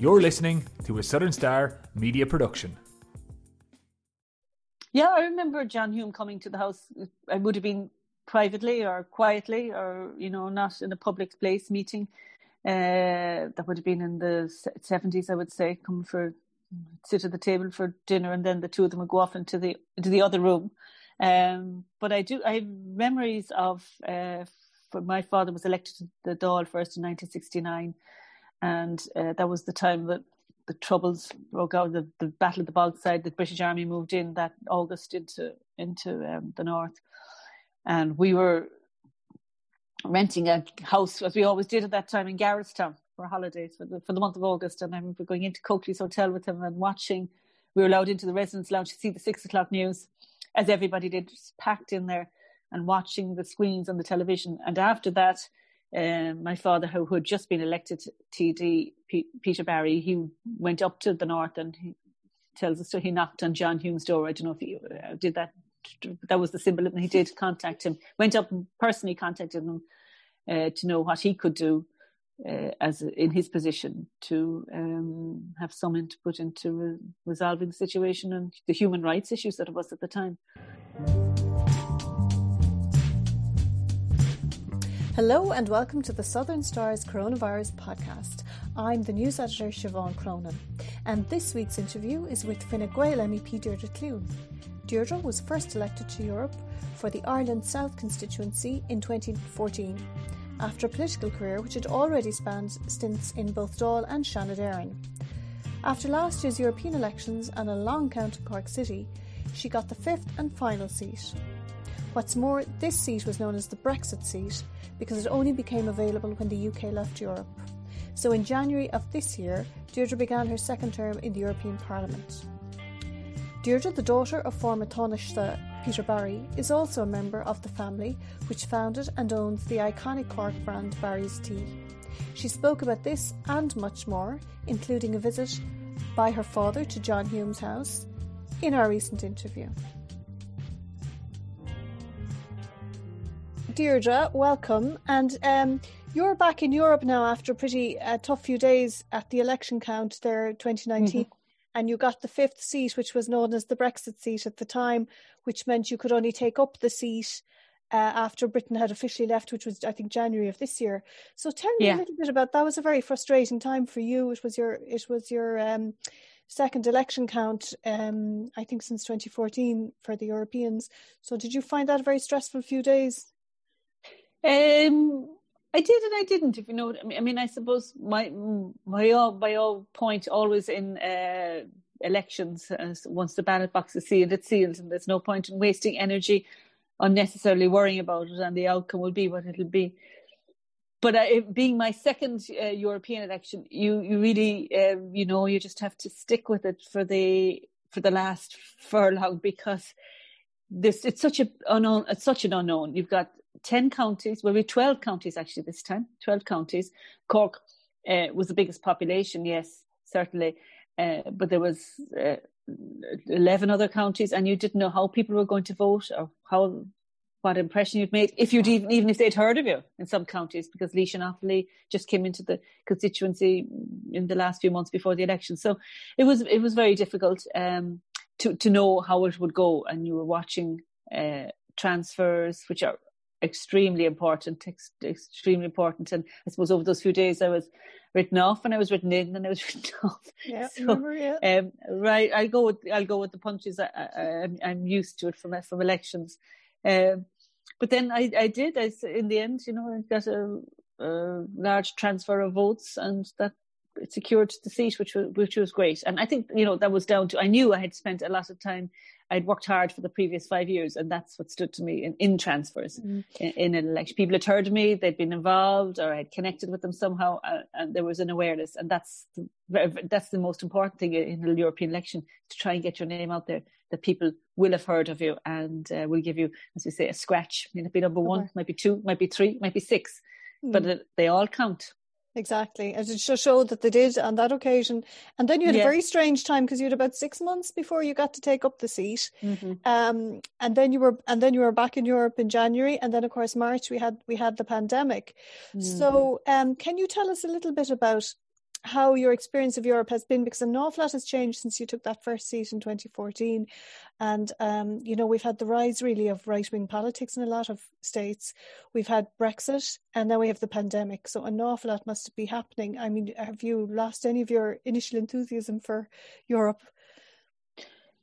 You're listening to a Southern Star media production. Yeah, I remember John Hume coming to the house. I would have been privately or quietly or, you know, not in a public place meeting. Uh, that would have been in the 70s, I would say, come for sit at the table for dinner and then the two of them would go off into the into the other room. Um, but I do I have memories of uh, my father was elected to the Dáil first in 1969, and uh, that was the time that the troubles broke out, the, the Battle of the Bogside. The British Army moved in that August into into um, the north, and we were renting a house as we always did at that time in Garrettstown for holidays for the, for the month of August. And I remember going into Coakley's Hotel with him and watching. We were allowed into the residence lounge to see the six o'clock news, as everybody did, just packed in there and watching the screens on the television. And after that, um, my father, who, who, had just been elected TD, P- Peter Barry, he went up to the north and he tells us so he knocked on John Hume's door. I don't know if he uh, did that. That was the symbol, and he did contact him. Went up and personally contacted him uh, to know what he could do uh, as in his position to um, have some input into re- resolving the situation and the human rights issues that it was at the time. Hello and welcome to the Southern Stars Coronavirus Podcast. I'm the news editor Siobhan Cronin, and this week's interview is with Fine Gael MEP Deirdre Clune. Deirdre was first elected to Europe for the Ireland South constituency in 2014 after a political career which had already spanned stints in both Dáil and Seanad After last year's European elections and a long count in Cork City, she got the fifth and final seat. What's more, this seat was known as the Brexit seat because it only became available when the UK left Europe. So in January of this year, Deirdre began her second term in the European Parliament. Deirdre, the daughter of former Taoiseach Peter Barry, is also a member of the family which founded and owns the iconic Cork brand Barry's Tea. She spoke about this and much more, including a visit by her father to John Hume's house, in our recent interview. Deirdre, welcome. And um, you're back in Europe now after a pretty uh, tough few days at the election count there, 2019. Mm-hmm. And you got the fifth seat, which was known as the Brexit seat at the time, which meant you could only take up the seat uh, after Britain had officially left, which was, I think, January of this year. So tell me yeah. a little bit about that. Was a very frustrating time for you. It was your, it was your um, second election count, um, I think, since 2014 for the Europeans. So did you find that a very stressful few days? Um, I did and I didn't. If you know what I mean. I mean, I suppose my my all my all point always in uh, elections. Once the ballot box is sealed, it's sealed, and there's no point in wasting energy unnecessarily worrying about it, and the outcome will be what it'll be. But uh, being my second uh, European election, you you really uh, you know you just have to stick with it for the for the last furlong because this it's such a unknown it's such an unknown. You've got 10 counties, well, we 12 counties actually this time, 12 counties. Cork uh, was the biggest population, yes, certainly. Uh, but there was uh, 11 other counties and you didn't know how people were going to vote or how what impression you'd made if you'd even even if they'd heard of you in some counties because Laois and Offaly just came into the constituency in the last few months before the election so it was it was very difficult um, to to know how it would go and you were watching uh, transfers which are extremely important, ex- extremely important. And I suppose over those few days, I was written off and I was written in and I was written off. Yeah, so, remember, yeah. Um, right. I'll go with I'll go with the punches. I, am used to it from from elections. Um, but then I, I did. I in the end, you know, I got a, a large transfer of votes, and that secured the seat, which was which was great. And I think you know that was down to I knew I had spent a lot of time I'd worked hard for the previous five years, and that's what stood to me in, in transfers mm. in, in, an election. People had heard me, they'd been involved, or I'd connected with them somehow, uh, and there was an awareness, and that's the, that's the most important thing in a European election to try and get your name out there. That people will have heard of you and uh, will give you, as we say, a scratch. It be number one, might be two, might be three, might be six, mm. but it, they all count. Exactly. And it just showed that they did on that occasion. And then you had yeah. a very strange time because you had about six months before you got to take up the seat. Mm-hmm. Um, and then you were and then you were back in Europe in January. And then of course March we had we had the pandemic. Mm-hmm. So um, can you tell us a little bit about how your experience of Europe has been because an awful lot has changed since you took that first seat in 2014. And, um, you know, we've had the rise really of right wing politics in a lot of states. We've had Brexit and now we have the pandemic. So an awful lot must be happening. I mean, have you lost any of your initial enthusiasm for Europe?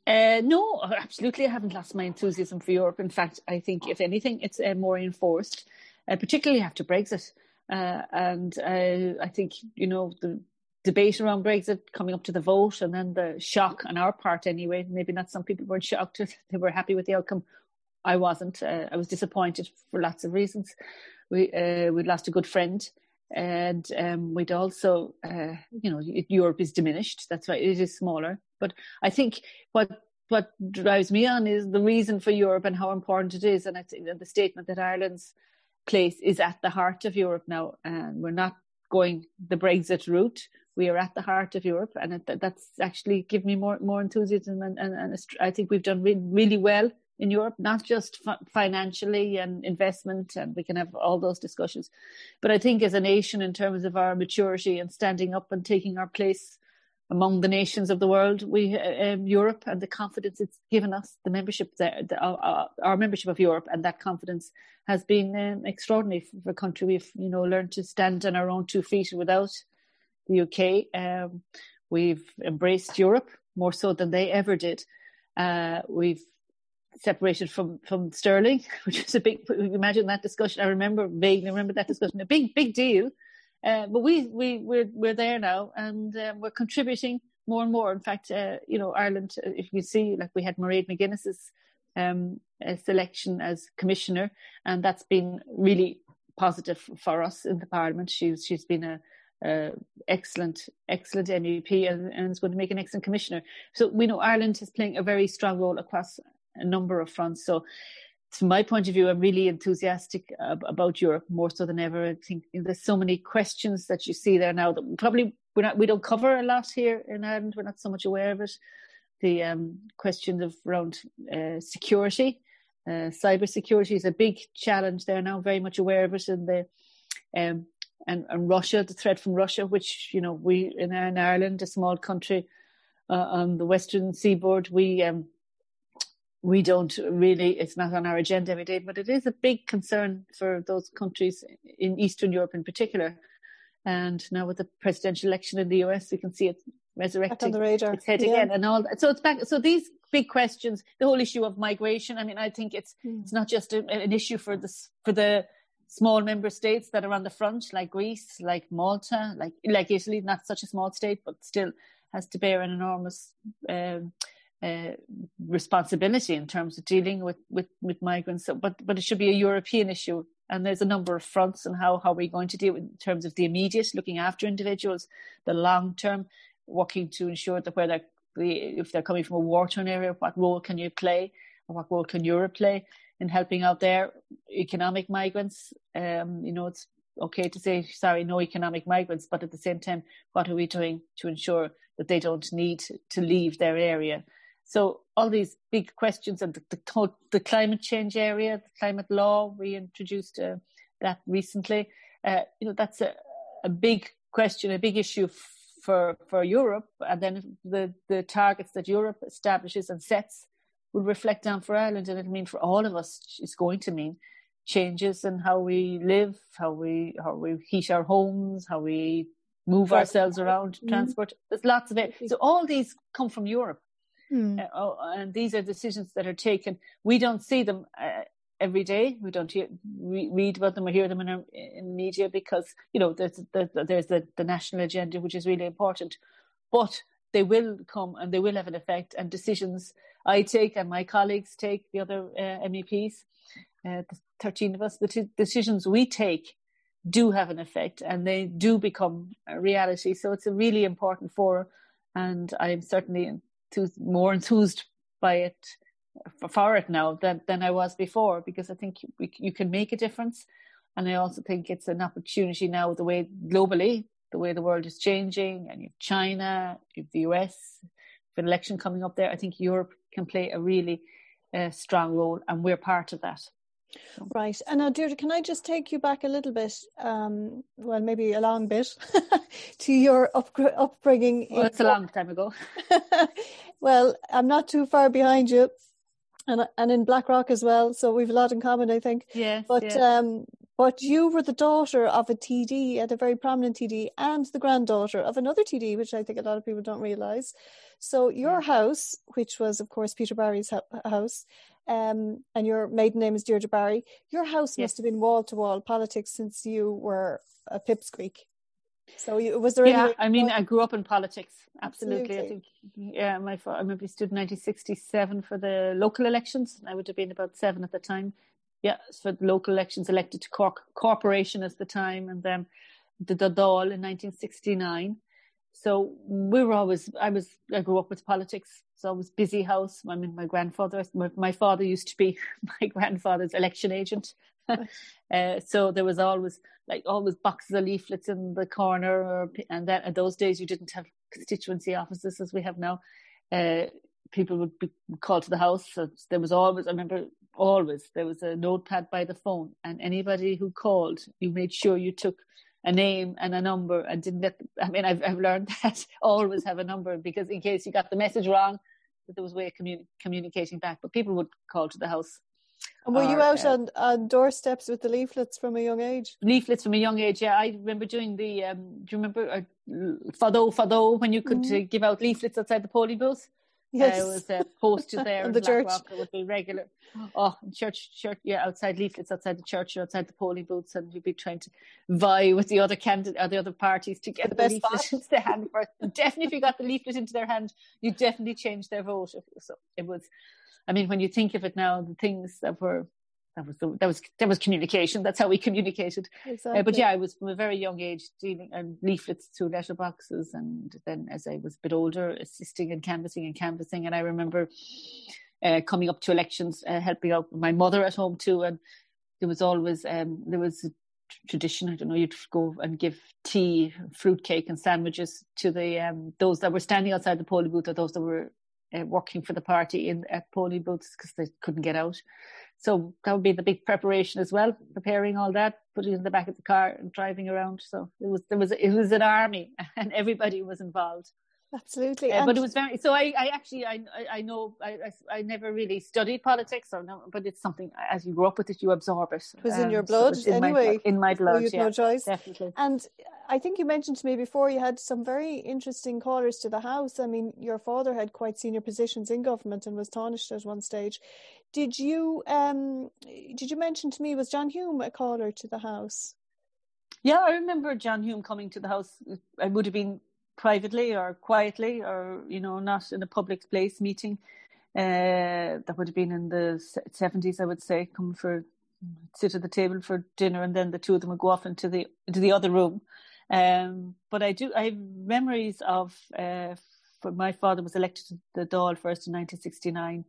Uh, no, absolutely. I haven't lost my enthusiasm for Europe. In fact, I think, if anything, it's uh, more enforced, uh, particularly after Brexit. Uh, and uh, I think, you know, the debate around Brexit coming up to the vote and then the shock on our part anyway. Maybe not some people weren't shocked, they were happy with the outcome. I wasn't. Uh, I was disappointed for lots of reasons. We uh, we'd lost a good friend, and um, we'd also, uh, you know, Europe is diminished. That's why it is smaller. But I think what what drives me on is the reason for Europe and how important it is, and I think the statement that Ireland's place is at the heart of Europe now, and we're not going the Brexit route. We are at the heart of Europe, and it, that's actually given me more more enthusiasm. And, and, and I think we've done really, really well in Europe, not just financially and investment, and we can have all those discussions, but I think as a nation, in terms of our maturity and standing up and taking our place among the nations of the world, we uh, um, Europe and the confidence it's given us, the membership there, the, uh, our membership of Europe, and that confidence has been um, extraordinary for a country. We've you know learned to stand on our own two feet without the UK. Um, we've embraced Europe more so than they ever did. Uh, we've separated from from sterling, which is a big. Imagine that discussion. I remember vaguely remember that discussion. A big big deal. Uh, but we we we're we're there now, and um, we're contributing more and more. In fact, uh, you know, Ireland. Uh, if you see, like we had Mairead McGuinness's um, selection as commissioner, and that's been really positive for us in the Parliament. She's she's been a, a excellent excellent MEP and, and, is going to make an excellent commissioner. So we know Ireland is playing a very strong role across a number of fronts. So from my point of view, I'm really enthusiastic about Europe more so than ever. I think there's so many questions that you see there now that probably we're not, we don't cover a lot here in Ireland. We're not so much aware of it. The um, questions of around uh, security, uh, cyber security is a big challenge. They're now very much aware of it, and the um, and, and Russia, the threat from Russia, which you know we in, in Ireland, a small country uh, on the western seaboard, we um, we don't really, it's not on our agenda every day, but it is a big concern for those countries in Eastern Europe in particular. And now with the presidential election in the US, we can see it resurrecting the radar. its head yeah. again and all that. So it's back. So these big questions, the whole issue of migration. I mean, I think it's mm. it's not just a, an issue for this for the small member states that are on the front, like Greece, like Malta, like like Italy, not such a small state, but still has to bear an enormous um, uh, responsibility in terms of dealing with, with, with migrants. So, but but it should be a European issue, and there's a number of fronts and how how are we going to deal with in terms of the immediate, looking after individuals, the long term, working to ensure that where they're if they're coming from a war torn area, what role can you play, or what role can Europe play in helping out their economic migrants? Um, you know, it's okay to say sorry, no economic migrants, but at the same time, what are we doing to ensure that they don't need to leave their area? So all these big questions and the, the, the climate change area, the climate law, we introduced uh, that recently. Uh, you know, that's a, a big question, a big issue for for Europe, and then the the targets that Europe establishes and sets will reflect down for Ireland, and it mean for all of us. It's going to mean changes in how we live, how we how we heat our homes, how we move ourselves around, mm-hmm. transport. There's lots of it. So all these come from Europe. Hmm. Uh, oh, and these are decisions that are taken. We don't see them uh, every day. We don't hear, re- read about them or hear them in, our, in media because you know there's the, there's the, the national agenda, which is really important. But they will come and they will have an effect. And decisions I take and my colleagues take, the other uh, MEPs, uh, the 13 of us, the t- decisions we take do have an effect and they do become a reality. So it's a really important forum. And I'm certainly enthused, more enthused by it for it now than, than I was before because I think we, you can make a difference. And I also think it's an opportunity now, the way globally, the way the world is changing, and you have China, you have the US, an election coming up there. I think Europe can play a really uh, strong role, and we're part of that. Right. And now, Deirdre, can I just take you back a little bit, um, well, maybe a long bit, to your up- upbringing? Well, it's a long time ago. well, I'm not too far behind you. And, and in Blackrock as well, so we've a lot in common, I think. Yeah. But yeah. um, but you were the daughter of a TD, at a very prominent TD, and the granddaughter of another TD, which I think a lot of people don't realise. So your house, which was of course Peter Barry's house, um, and your maiden name is Deirdre Barry, your house yes. must have been wall to wall politics since you were a pipsqueak. So you, was there? Yeah, I mean, I grew up in politics. Absolutely. Absolutely. I think. Yeah, my I remember stood in 1967 for the local elections. I would have been about seven at the time. Yeah, for the local elections, elected to Cork Corporation at the time, and then the Dáil in 1969. So we were always. I was. I grew up with politics. So it was busy house. I mean, my grandfather. My, my father used to be my grandfather's election agent. uh, so there was always like always boxes of leaflets in the corner, or, and then at those days you didn't have constituency offices as we have now. Uh, people would be called to the house. So there was always, I remember, always there was a notepad by the phone, and anybody who called, you made sure you took a name and a number and didn't let. I mean, I've I've learned that always have a number because in case you got the message wrong, that there was a way of communi- communicating back. But people would call to the house and were or, you out uh, on, on doorsteps with the leaflets from a young age? Leaflets from a young age, yeah. I remember doing the, um, do you remember uh, Fado Fado when you could mm-hmm. uh, give out leaflets outside the polling booth? Yes. Uh, was uh, posted there the church. Rock. It would be regular. Oh, church, church, yeah, outside leaflets outside the church or outside the polling booths, and you'd be trying to vie with the other candidate or the other parties to get the, the leaflet into their hand first. definitely, if you got the leaflet into their hand, you definitely changed their vote. So it was I mean, when you think of it now, the things that were that was the, that was that was communication. That's how we communicated. Exactly. Uh, but yeah, I was from a very young age dealing and leaflets through letterboxes, and then as I was a bit older, assisting and canvassing and canvassing. And I remember uh, coming up to elections, uh, helping out my mother at home too. And there was always um, there was a tradition. I don't know. You'd go and give tea, fruit cake, and sandwiches to the um, those that were standing outside the polling booth or those that were uh, working for the party in at polling booths because they couldn't get out. So that would be the big preparation as well, preparing all that, putting it in the back of the car and driving around. So it was there was it was an army, and everybody was involved. Absolutely, uh, but it was very. So I, I actually, I, I know, I, I, I, never really studied politics, or no, but it's something as you grow up with it, you absorb it. It was um, in your blood, so in anyway. My, in my blood, so yeah, no choice, definitely. And I think you mentioned to me before you had some very interesting callers to the house. I mean, your father had quite senior positions in government and was Tánaiste at one stage. Did you, um, did you mention to me was John Hume a caller to the house? Yeah, I remember John Hume coming to the house. I would have been privately or quietly or you know not in a public place meeting. Uh, that would have been in the 70s i would say come for sit at the table for dinner and then the two of them would go off into the into the other room. Um, but i do i have memories of uh, my father was elected to the Dáil first in 1969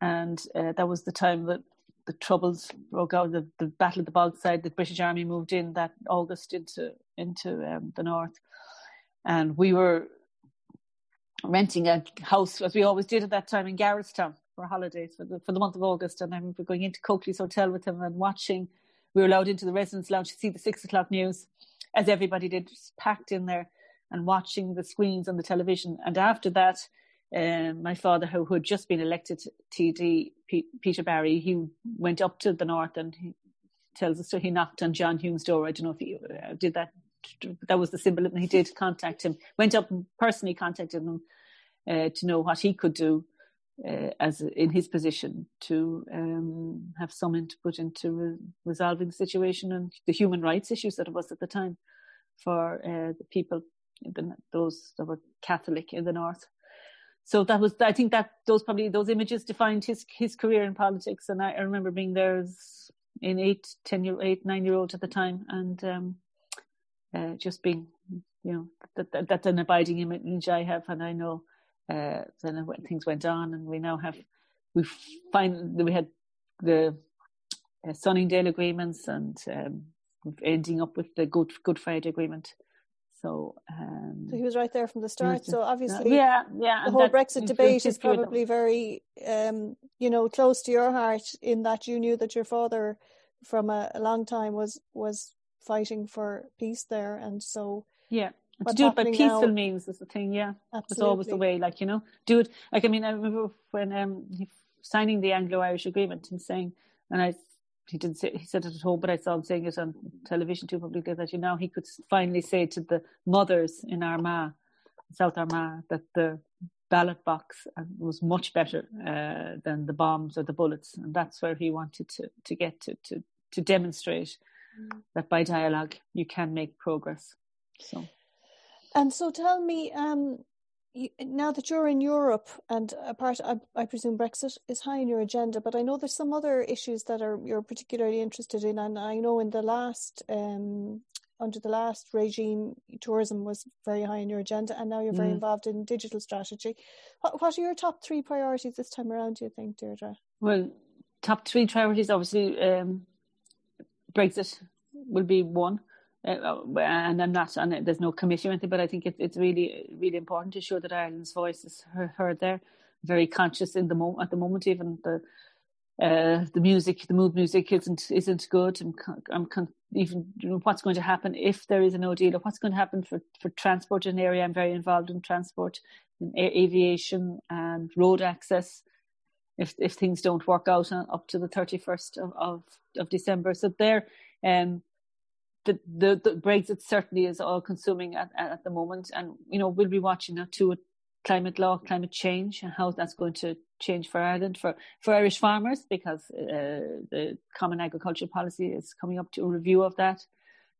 and uh, that was the time that the troubles broke out the, the battle of the bogside the british army moved in that august into into um, the north and we were renting a house as we always did at that time in Garrettstown for holidays for the for the month of August. And I remember going into Coakley's hotel with him and watching. We were allowed into the residence lounge to see the six o'clock news, as everybody did, just packed in there and watching the screens on the television. And after that, um, my father, who, who, had just been elected TD, P- Peter Barry, he went up to the north and he tells us so he knocked on John Hume's door. I don't know if he uh, did that that was the symbol, and he did contact him. Went up and personally contacted him uh, to know what he could do uh, as in his position to um, have some input into re- resolving the situation and the human rights issues that it was at the time for uh, the people, the, those that were Catholic in the north. So that was, I think that those probably those images defined his his career in politics. And I, I remember being there as in eight, ten year, eight, nine year old at the time, and um, uh, just being, you know, that, that, that's an abiding image I have, and I know uh, then when things went on, and we now have, we find we had the uh, Sunningdale agreements, and um, ending up with the Good Good Friday Agreement. So, um, so he was right there from the start. So obviously, yeah, yeah. The whole Brexit debate is probably very um, you know, close to your heart in that you knew that your father from a, a long time was was fighting for peace there, and so yeah. to do it by peaceful now, means is the thing, yeah. Absolutely. It's always the way, like, you know, do it. Like, I mean, I remember when um, he, signing the Anglo Irish Agreement and saying, and I, he didn't say, he said it at home, but I saw him saying it on television too publicly that, you know, he could finally say to the mothers in Armagh, South Armagh, that the ballot box was much better uh, than the bombs or the bullets. And that's where he wanted to, to get to, to, to demonstrate. That by dialogue you can make progress. So. And so tell me, um, you, now that you're in Europe, and apart, I, I, presume Brexit is high on your agenda, but I know there's some other issues that are you're particularly interested in, and I know in the last um, under the last regime, tourism was very high on your agenda, and now you're very mm. involved in digital strategy. What, what, are your top three priorities this time around? Do you think, Deirdre? Well, top three priorities, obviously, um, Brexit will be one. Uh, and I'm not, and there's no committee or anything, but I think it's it's really really important to show that Ireland's voice is heard there. Very conscious in the at the moment, even the uh, the music, the mood music isn't isn't good. I'm, I'm con- even you know, what's going to happen if there is a no deal, or what's going to happen for for transport in the area. I'm very involved in transport, in a- aviation, and road access. If if things don't work out up to the 31st of of, of December, so there, um, the, the, the Brexit certainly is all consuming at, at the moment. And, you know, we'll be watching that too climate law, climate change, and how that's going to change for Ireland, for, for Irish farmers, because uh, the Common Agricultural Policy is coming up to a review of that.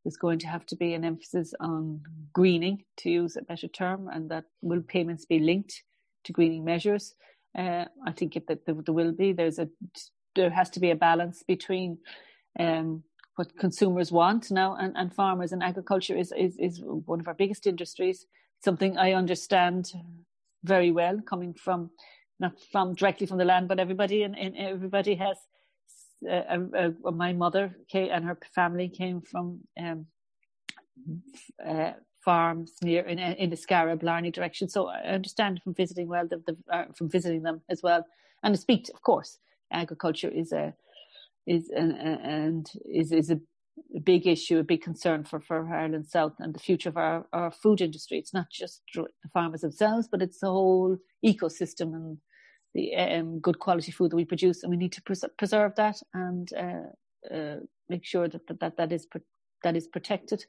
There's going to have to be an emphasis on greening, to use a better term, and that will payments be linked to greening measures. Uh, I think that there, there will be. There's a there has to be a balance between um, what consumers want now and, and farmers and agriculture is, is, is one of our biggest industries. Something I understand very well coming from not from directly from the land, but everybody and, and everybody has uh, uh, my mother came, and her family came from um, uh, farms near in, in the Scarab Blarney direction. So I understand from visiting well, the, the, uh, from visiting them as well, and to speak, of course, agriculture is a is and, and is is a big issue, a big concern for, for Ireland South and the future of our, our food industry. It's not just the farmers themselves, but it's the whole ecosystem and the um, good quality food that we produce, and we need to pres- preserve that and uh, uh, make sure that that, that, that is that is protected.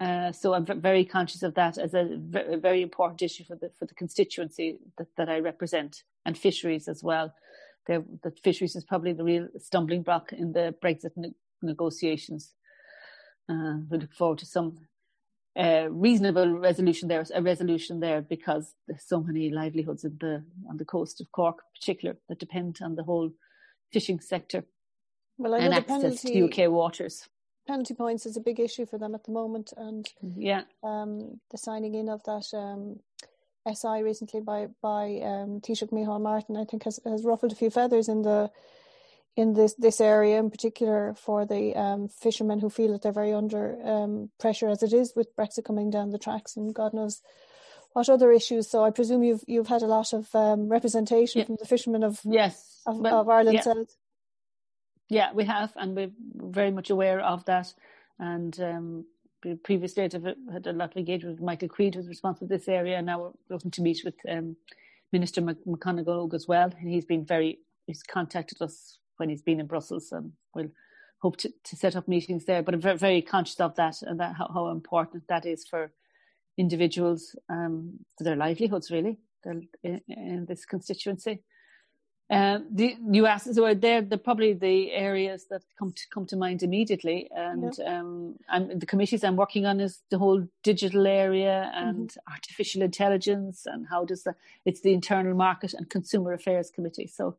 Uh, so I'm very conscious of that as a very important issue for the for the constituency that, that I represent and fisheries as well the fisheries is probably the real stumbling block in the Brexit ne- negotiations. Uh, we look forward to some uh, reasonable resolution there, a resolution there, because there's so many livelihoods in the on the coast of Cork, in particular, that depend on the whole fishing sector well, and access penalty, to UK waters. Penalty points is a big issue for them at the moment, and yeah, um, the signing in of that um, SI recently by by um, Taoiseach Micheál Martin, I think has, has ruffled a few feathers in the in this this area in particular for the um, fishermen who feel that they're very under um, pressure as it is with Brexit coming down the tracks and God knows what other issues. So I presume you've you've had a lot of um, representation yeah. from the fishermen of yes of, well, of Ireland yeah. Yeah, we have, and we're very much aware of that. And um, previously I'd had a lot of engagement with Michael Creed, who's responsible for this area, and now we're looking to meet with um, Minister McConalogue as well. And he's been very, he's contacted us when he's been in Brussels, and we'll hope to, to set up meetings there. But I'm very, very conscious of that and that how, how important that is for individuals, um, for their livelihoods, really, in, in this constituency. Uh, the you asked so they're the probably the areas that come to come to mind immediately, and yeah. um, I'm, the committees I'm working on is the whole digital area and mm-hmm. artificial intelligence, and how does the it's the internal market and consumer affairs committee. So,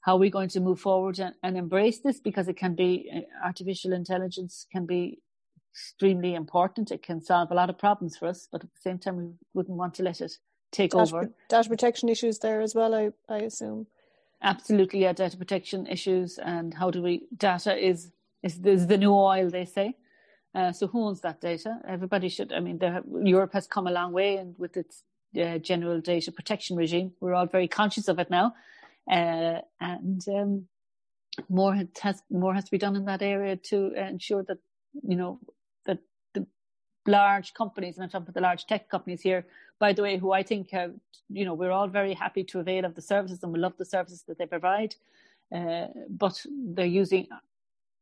how are we going to move forward and, and embrace this because it can be uh, artificial intelligence can be extremely important. It can solve a lot of problems for us, but at the same time, we wouldn't want to let it take data, over. Data protection issues there as well, I I assume absolutely yeah data protection issues and how do we data is is, is the new oil they say. Uh, so who owns that data? Everybody should i mean europe has come a long way and with its uh, general data protection regime we're all very conscious of it now. Uh, and um, more has more has to be done in that area to ensure that you know that the large companies, and I'm talking about the large tech companies here, by the way, who I think have, you know, we're all very happy to avail of the services and we love the services that they provide, uh, but they're using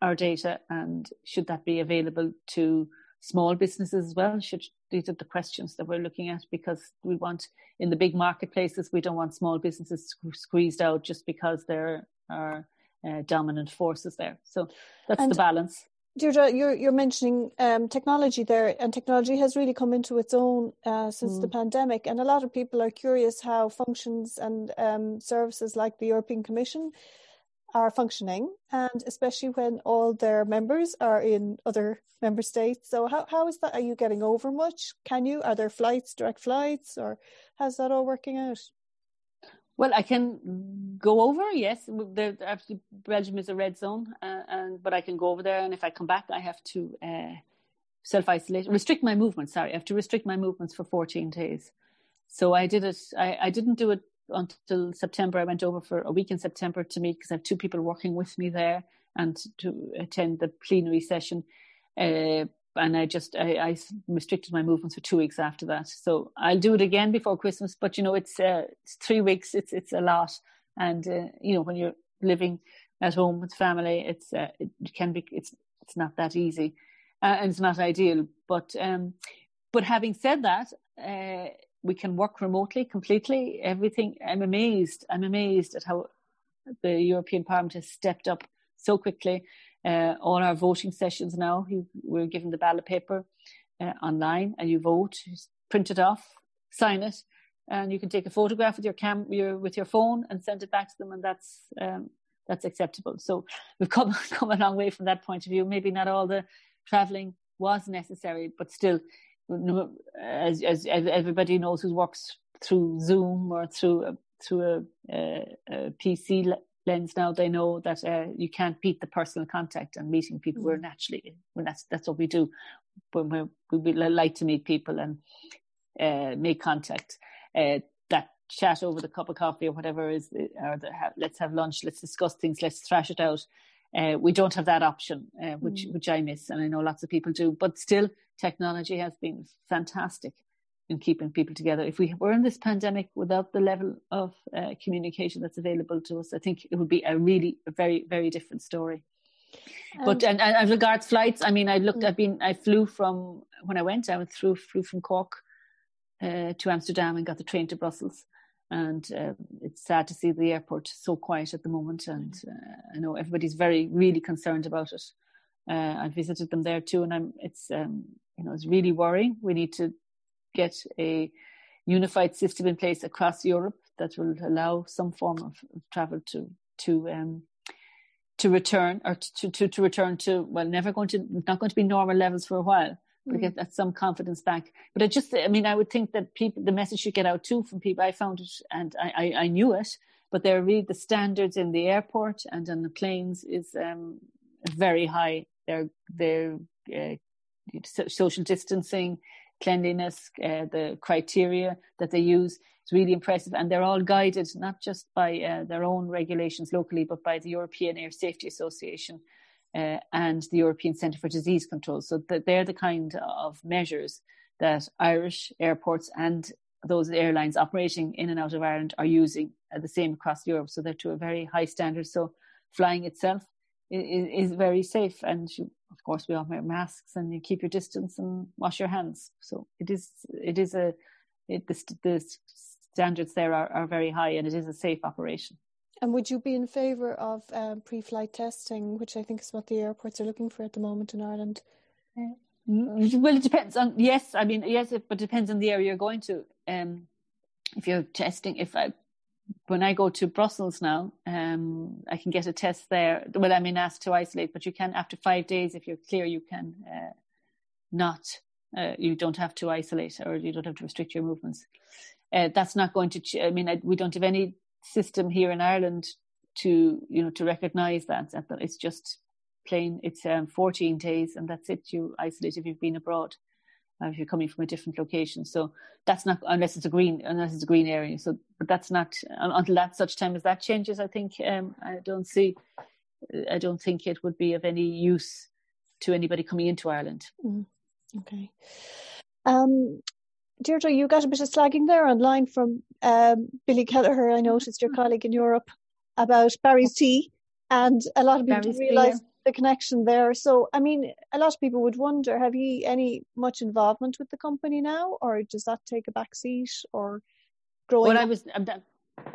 our data, and should that be available to small businesses as well? Should these are the questions that we're looking at because we want in the big marketplaces we don't want small businesses squeezed out just because there are uh, dominant forces there. So that's and the balance. Deirdre, you're you're mentioning um, technology there, and technology has really come into its own uh, since mm. the pandemic. And a lot of people are curious how functions and um, services like the European Commission are functioning, and especially when all their members are in other member states. So how how is that? Are you getting over much? Can you? Are there flights, direct flights, or how's that all working out? Well, I can go over. Yes, there, Belgium is a red zone, uh, and but I can go over there, and if I come back, I have to uh, self isolate, restrict my movements. Sorry, I have to restrict my movements for 14 days. So I did it. I, I didn't do it until September. I went over for a week in September to meet because I have two people working with me there and to attend the plenary session. Uh, and I just I, I, restricted my movements for two weeks after that. So I'll do it again before Christmas. But you know, it's uh, it's three weeks. It's it's a lot, and uh, you know, when you're living at home with family, it's uh, it can be it's it's not that easy, uh, and it's not ideal. But um, but having said that, uh, we can work remotely completely. Everything. I'm amazed. I'm amazed at how the European Parliament has stepped up so quickly uh, all our voting sessions now. we're given the ballot paper uh, online, and you vote, print it off, sign it, and you can take a photograph with your cam your, with your phone and send it back to them, and that's um, that's acceptable. So we've come come a long way from that point of view. Maybe not all the travelling was necessary, but still, as, as, everybody knows who works through Zoom or through a, through a, a, a PC lens now they know that uh, you can't beat the personal contact and meeting people. Mm. We're naturally when that's that's what we do when we we like to meet people and uh, make contact. Uh, that chat over the cup of coffee or whatever is, or the, let's have lunch, let's discuss things, let's thrash it out. Uh, we don't have that option, uh, which mm. which I miss, and I know lots of people do. But still, technology has been fantastic in keeping people together. If we were in this pandemic without the level of uh, communication that's available to us, I think it would be a really a very very different story. Um, but and, and as regards flights, I mean, I looked. Mm. I've been. I flew from when I went. I went through flew from Cork uh, to Amsterdam and got the train to Brussels. And uh, it's sad to see the airport so quiet at the moment. And mm. uh, I know everybody's very really concerned about it. Uh, I visited them there too, and I'm. It's um, you know it's really worrying. We need to get a unified system in place across Europe that will allow some form of, travel to to um, to return or to, to to return to well, never going to not going to be normal levels for a while, but mm. get that some confidence back. But I just, I mean, I would think that people, the message should get out too from people. I found it, and I, I, I knew it, but they're really the standards in the airport and on the planes is um, very high. They're they're uh, social distancing cleanliness, uh, the criteria that they use is really impressive. And they're all guided not just by uh, their own regulations locally, but by the European Air Safety Association uh, and the European Centre for Disease Control. So that they're the kind of measures that Irish airports and those airlines operating in and out of Ireland are using uh, the same across Europe. So they're to a very high standard. So flying itself is, is very safe. And of course, we all wear masks and you keep your distance and wash your hands. So it is, it is a, it, the, the standards there are, are very high and it is a safe operation. And would you be in favour of um, pre-flight testing, which I think is what the airports are looking for at the moment in Ireland? Uh, well, it depends on. Yes, I mean yes, it, but it depends on the area you're going to. Um, if you're testing, if I when I go to Brussels now, um, I can get a test there. Well, I'm mean, asked to isolate, but you can after five days, if you're clear, you can uh, not. Uh, you don't have to isolate or you don't have to restrict your movements. Uh, that's not going to. Ch- I mean, I, we don't have any system here in Ireland to you know to recognise that. It's just plain. It's um, 14 days, and that's it. You isolate if you've been abroad. Uh, if you're coming from a different location. So that's not unless it's a green unless it's a green area. So but that's not until that such time as that changes. I think um, I don't see. I don't think it would be of any use to anybody coming into Ireland. Mm. Okay. Um, Deirdre, you got a bit of slagging there online from um, Billy Kelleher. I noticed your colleague in Europe about Barry's tea, and a lot of people Barry's realise the connection there. So, I mean, a lot of people would wonder: Have you any much involvement with the company now, or does that take a back seat? Or growing? Well, up? I was.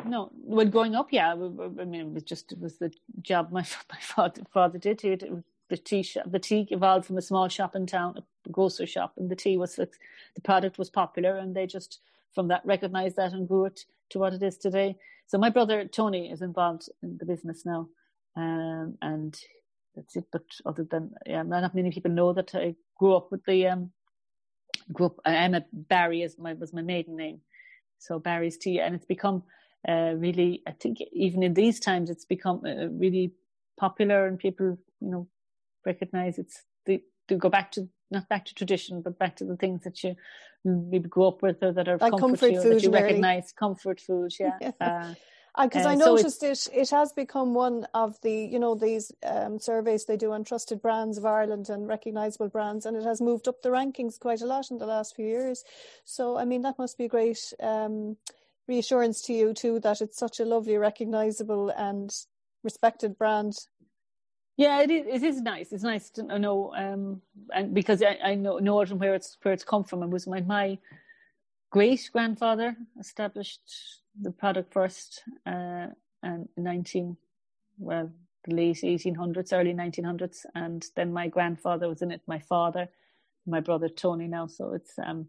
No, when growing up, yeah, I mean, it was just it was the job my my father father did. It, it was the tea shop. The tea evolved from a small shop in town, a grocery shop, and the tea was the product was popular, and they just from that recognized that and grew it to what it is today. So my brother Tony is involved in the business now, um, and that's it. But other than yeah, not many people know that I grew up with the um, grew up. Emma Barry is my was my maiden name, so Barry's tea, and it's become uh, really. I think even in these times, it's become uh, really popular, and people you know recognize it's the to go back to not back to tradition, but back to the things that you maybe grew up with or that are like comfort, comfort food, that you really. recognize comfort food. Yeah. yeah. Because uh, I noticed so it, it has become one of the, you know, these um, surveys they do on trusted brands of Ireland and recognisable brands, and it has moved up the rankings quite a lot in the last few years. So, I mean, that must be a great um, reassurance to you too that it's such a lovely, recognisable and respected brand yeah, it is. It is nice. It's nice to know, um, and because I, I know know it and where it's where it's come from. It was my my great grandfather established the product first, uh, and nineteen, well, the late eighteen hundreds, early nineteen hundreds, and then my grandfather was in it. My father, my brother Tony now. So it's um,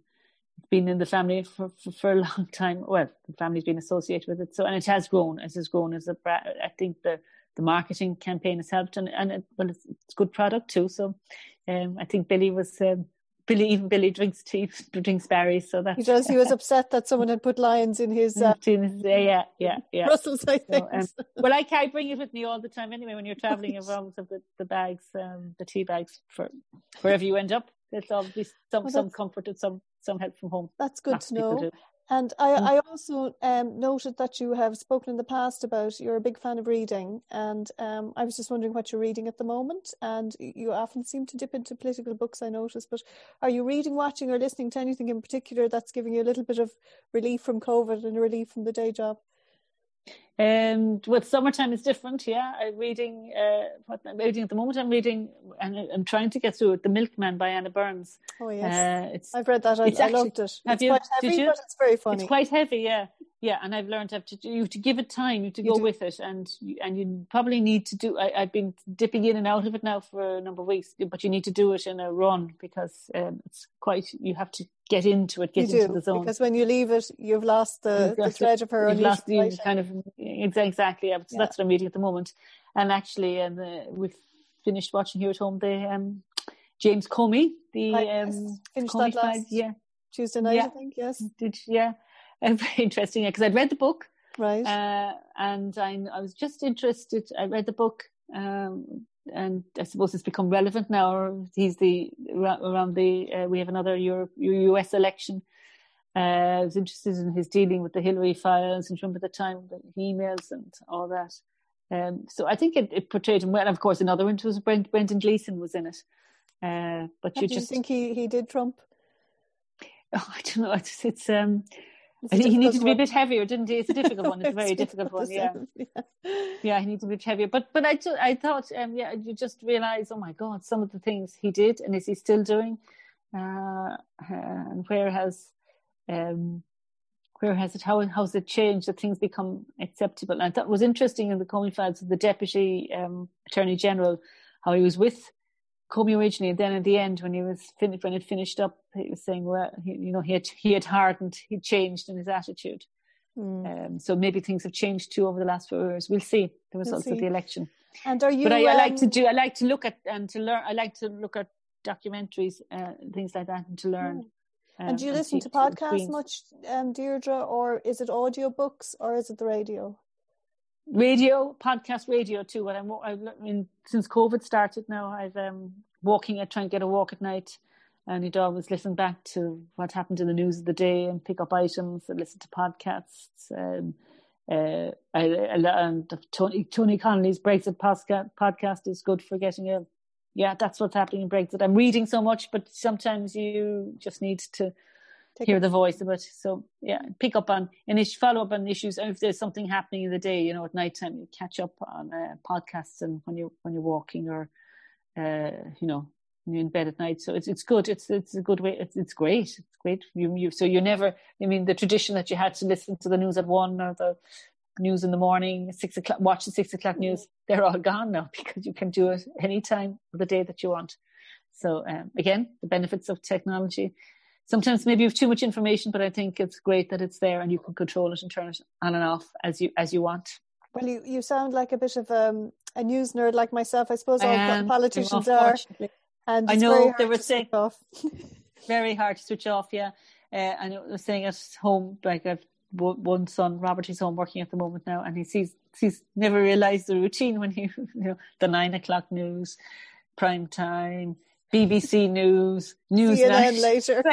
been in the family for, for, for, a long time. Well, the family's been associated with it. So, and it has grown. It has grown as a. I think the the marketing campaign has helped, and and it, well, it's, it's good product too. So, um, I think Billy was. Um, Billy, even Billy drinks tea, drinks Barry's, so that he does. He was upset that someone had put lions in his. Uh, yeah, yeah, yeah. Brussels, I think. So, um, well, I, I bring it with me all the time anyway. When you're traveling you around with the, the bags, um, the tea bags for wherever you end up, there's obviously some well, some comfort and some some help from home. That's good to know. And I, mm. I also um, noted that you have spoken in the past about you're a big fan of reading, and um, I was just wondering what you're reading at the moment. And you often seem to dip into political books, I notice. But are you reading, watching, or listening to anything in particular that's giving you a little bit of relief from COVID and relief from the day job? Um, with summertime is different. Yeah, I'm reading. Uh, what I'm reading at the moment. I'm reading, and I'm trying to get through it. The Milkman by Anna Burns. Oh yes, uh, I've read that. I, I loved it. Have it's you? quite heavy, you? but it's very funny. It's quite heavy. Yeah, yeah, and I've learned to, to you have to give it time, you have to you go do. with it, and you, and you probably need to do. I, have been dipping in and out of it now for a number of weeks, but you need to do it in a run because um, it's quite. You have to get into it, get you into do, the zone. Because when you leave it, you've lost the, the thread of her. You've lost the kind of exactly. Yeah, so yeah. that's what I'm reading at the moment, and actually, and uh, we've finished watching here at home the um, James Comey, the um, finished Comey that last yeah Tuesday night, yeah. I think. Yes, did yeah very interesting because I'd read the book, right? Uh, and I, I was just interested. I read the book, um, and I suppose it's become relevant now. He's the around the uh, we have another Europe U.S. election. Uh, I was interested in his dealing with the Hillary files and remember the time the emails and all that. Um, so I think it, it, portrayed him well. Of course, another one was Brent, Brendan Gleeson was in it. Uh, but you do just you think he, he did Trump. Oh, I don't know. It's, it's um, I think he needed to be a bit heavier, didn't he? It's a difficult one. It's a very difficult one. Yeah. yeah, yeah, he needed to be heavier. But but I I thought um yeah you just realize oh my god some of the things he did and is he still doing, uh, and where has um where has it how how's it changed that things become acceptable? And I thought it was interesting in the Comey files of the deputy um, attorney general how he was with Comey originally, and then at the end, when he was fin- when it finished up, he was saying, "Well, he, you know, he had he had hardened, he changed in his attitude." Mm. Um, so maybe things have changed too over the last four years. We'll see the results we'll see. of the election. And are you? But I, um, I, like to do. I like to look at and to learn. I like to look at documentaries, uh, things like that, and to learn. Mm. Um, and do you listen to podcasts much, um, Deirdre, or is it audio books, or is it the radio? Radio, podcast radio too. What I'm, I mean, since COVID started now, I've um walking. I try and get a walk at night. and he'd always listen back to what happened in the news of the day and pick up items and listen to podcasts. Um, uh, I, and Tony, Tony Connelly's Brexit podcast is good for getting a, yeah, that's what's happening in Brexit. I'm reading so much, but sometimes you just need to Take hear it. the voice of it. So yeah, pick up on and follow up on issues. And if there's something happening in the day, you know, at night time, you catch up on uh, podcasts and when you when you're walking or, uh, you know, you're in bed at night. So it's it's good. It's it's a good way. It's it's great. It's great. You you so you never. I mean, the tradition that you had to listen to the news at one or the news in the morning, six o'clock, watch the six o'clock news. They're all gone now because you can do it any time of the day that you want. So um, again, the benefits of technology. Sometimes maybe you have too much information, but I think it's great that it's there and you can control it and turn it on and off as you as you want. Well, you, you sound like a bit of um, a news nerd like myself. I suppose all um, politicians are. And I know they were saying off. very hard to switch off. Yeah, uh, and I was saying at home, like I've one son, Robert, is home working at the moment now, and he sees he's never realised the routine when he, you know, the nine o'clock news, prime time, BBC News, News CNN later,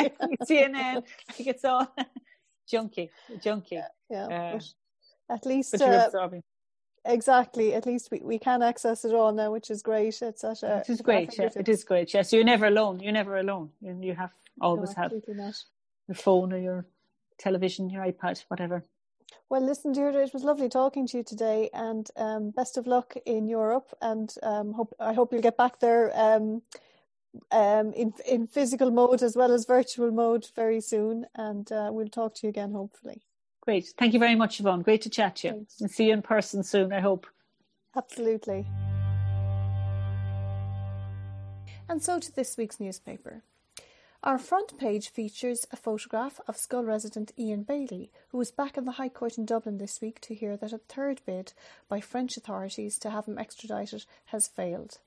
CNN. I think it's all junky, junky. Yeah, yeah. Uh, at least uh, exactly. At least we, we can access it all now, which is great. It's such a. It is great. Yeah, it is great. Yes, you're never alone. You're never alone. You, you have always no, have not. your phone or your television, your iPad, whatever. Well, listen, Deirdre, it was lovely talking to you today, and um, best of luck in Europe. And um, hope I hope you'll get back there um, um, in in physical mode as well as virtual mode very soon. And uh, we'll talk to you again, hopefully. Great. Thank you very much, Yvonne. Great to chat to you. Thanks. And see you in person soon, I hope. Absolutely. And so to this week's newspaper. Our front page features a photograph of Schull resident Ian Bailey, who was back in the High Court in Dublin this week to hear that a third bid by French authorities to have him extradited has failed.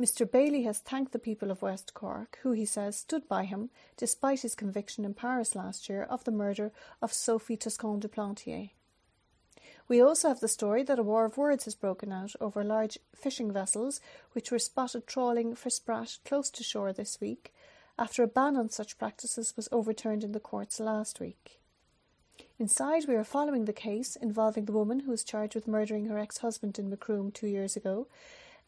Mr. Bailey has thanked the people of West Cork, who he says stood by him despite his conviction in Paris last year of the murder of Sophie Toscan du Plantier. We also have the story that a war of words has broken out over large fishing vessels which were spotted trawling for sprat close to shore this week after a ban on such practices was overturned in the courts last week. Inside, we are following the case involving the woman who was charged with murdering her ex husband in Macroom two years ago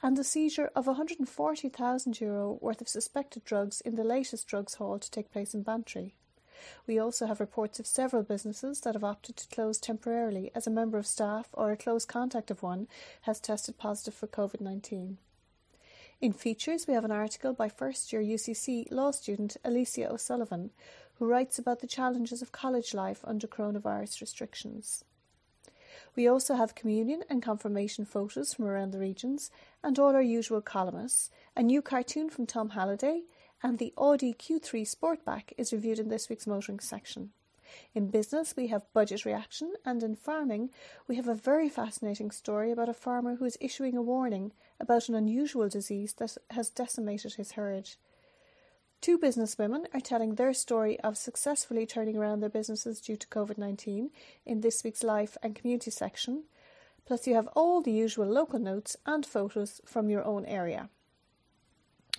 and the seizure of €140,000 worth of suspected drugs in the latest drugs haul to take place in Bantry. We also have reports of several businesses that have opted to close temporarily as a member of staff or a close contact of one has tested positive for COVID 19. In features, we have an article by first year UCC law student Alicia O'Sullivan, who writes about the challenges of college life under coronavirus restrictions. We also have communion and confirmation photos from around the regions, and all our usual columnists, a new cartoon from Tom Halliday, and the Audi Q3 Sportback is reviewed in this week's motoring section. In business, we have budget reaction, and in farming, we have a very fascinating story about a farmer who is issuing a warning about an unusual disease that has decimated his herd. Two businesswomen are telling their story of successfully turning around their businesses due to COVID 19 in this week's Life and Community section. Plus, you have all the usual local notes and photos from your own area.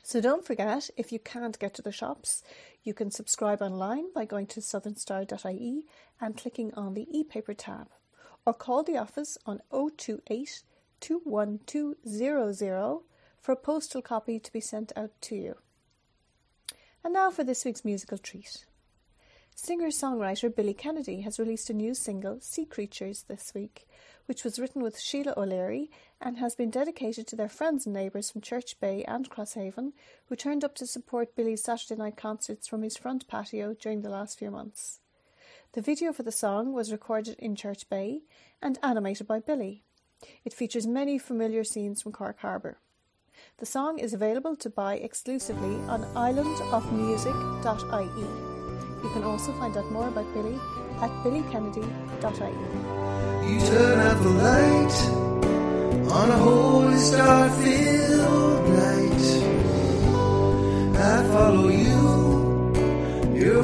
So don't forget, if you can't get to the shops, you can subscribe online by going to southernstar.ie and clicking on the e-paper tab, or call the office on 028 21200 for a postal copy to be sent out to you. And now for this week's musical treat. Singer songwriter Billy Kennedy has released a new single, Sea Creatures, this week, which was written with Silé O'Leary and has been dedicated to their friends and neighbours from Church Bay and Crosshaven who turned up to support Billy's Saturday night concerts from his front patio during the last few months. The video for the song was recorded in Church Bay and animated by Billy. It features many familiar scenes from Cork Harbour. The song is available to buy exclusively on islandofmusic.ie. You can also find out more about Billy at billykennedy.ie. You turn out the light on a holy star filled night. I follow you, you're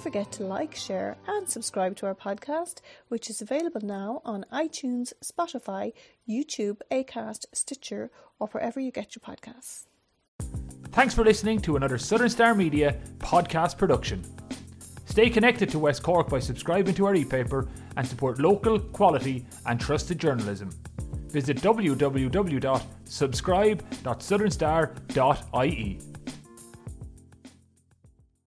Don't forget to like, share, and subscribe to our podcast, which is available now on iTunes, Spotify, YouTube, Acast, Stitcher, or wherever you get your podcasts. Thanks for listening to another Southern Star Media podcast production. Stay connected to West Cork by subscribing to our e-paper and support local, quality and trusted journalism. Visit www.subscribe.southernstar.ie.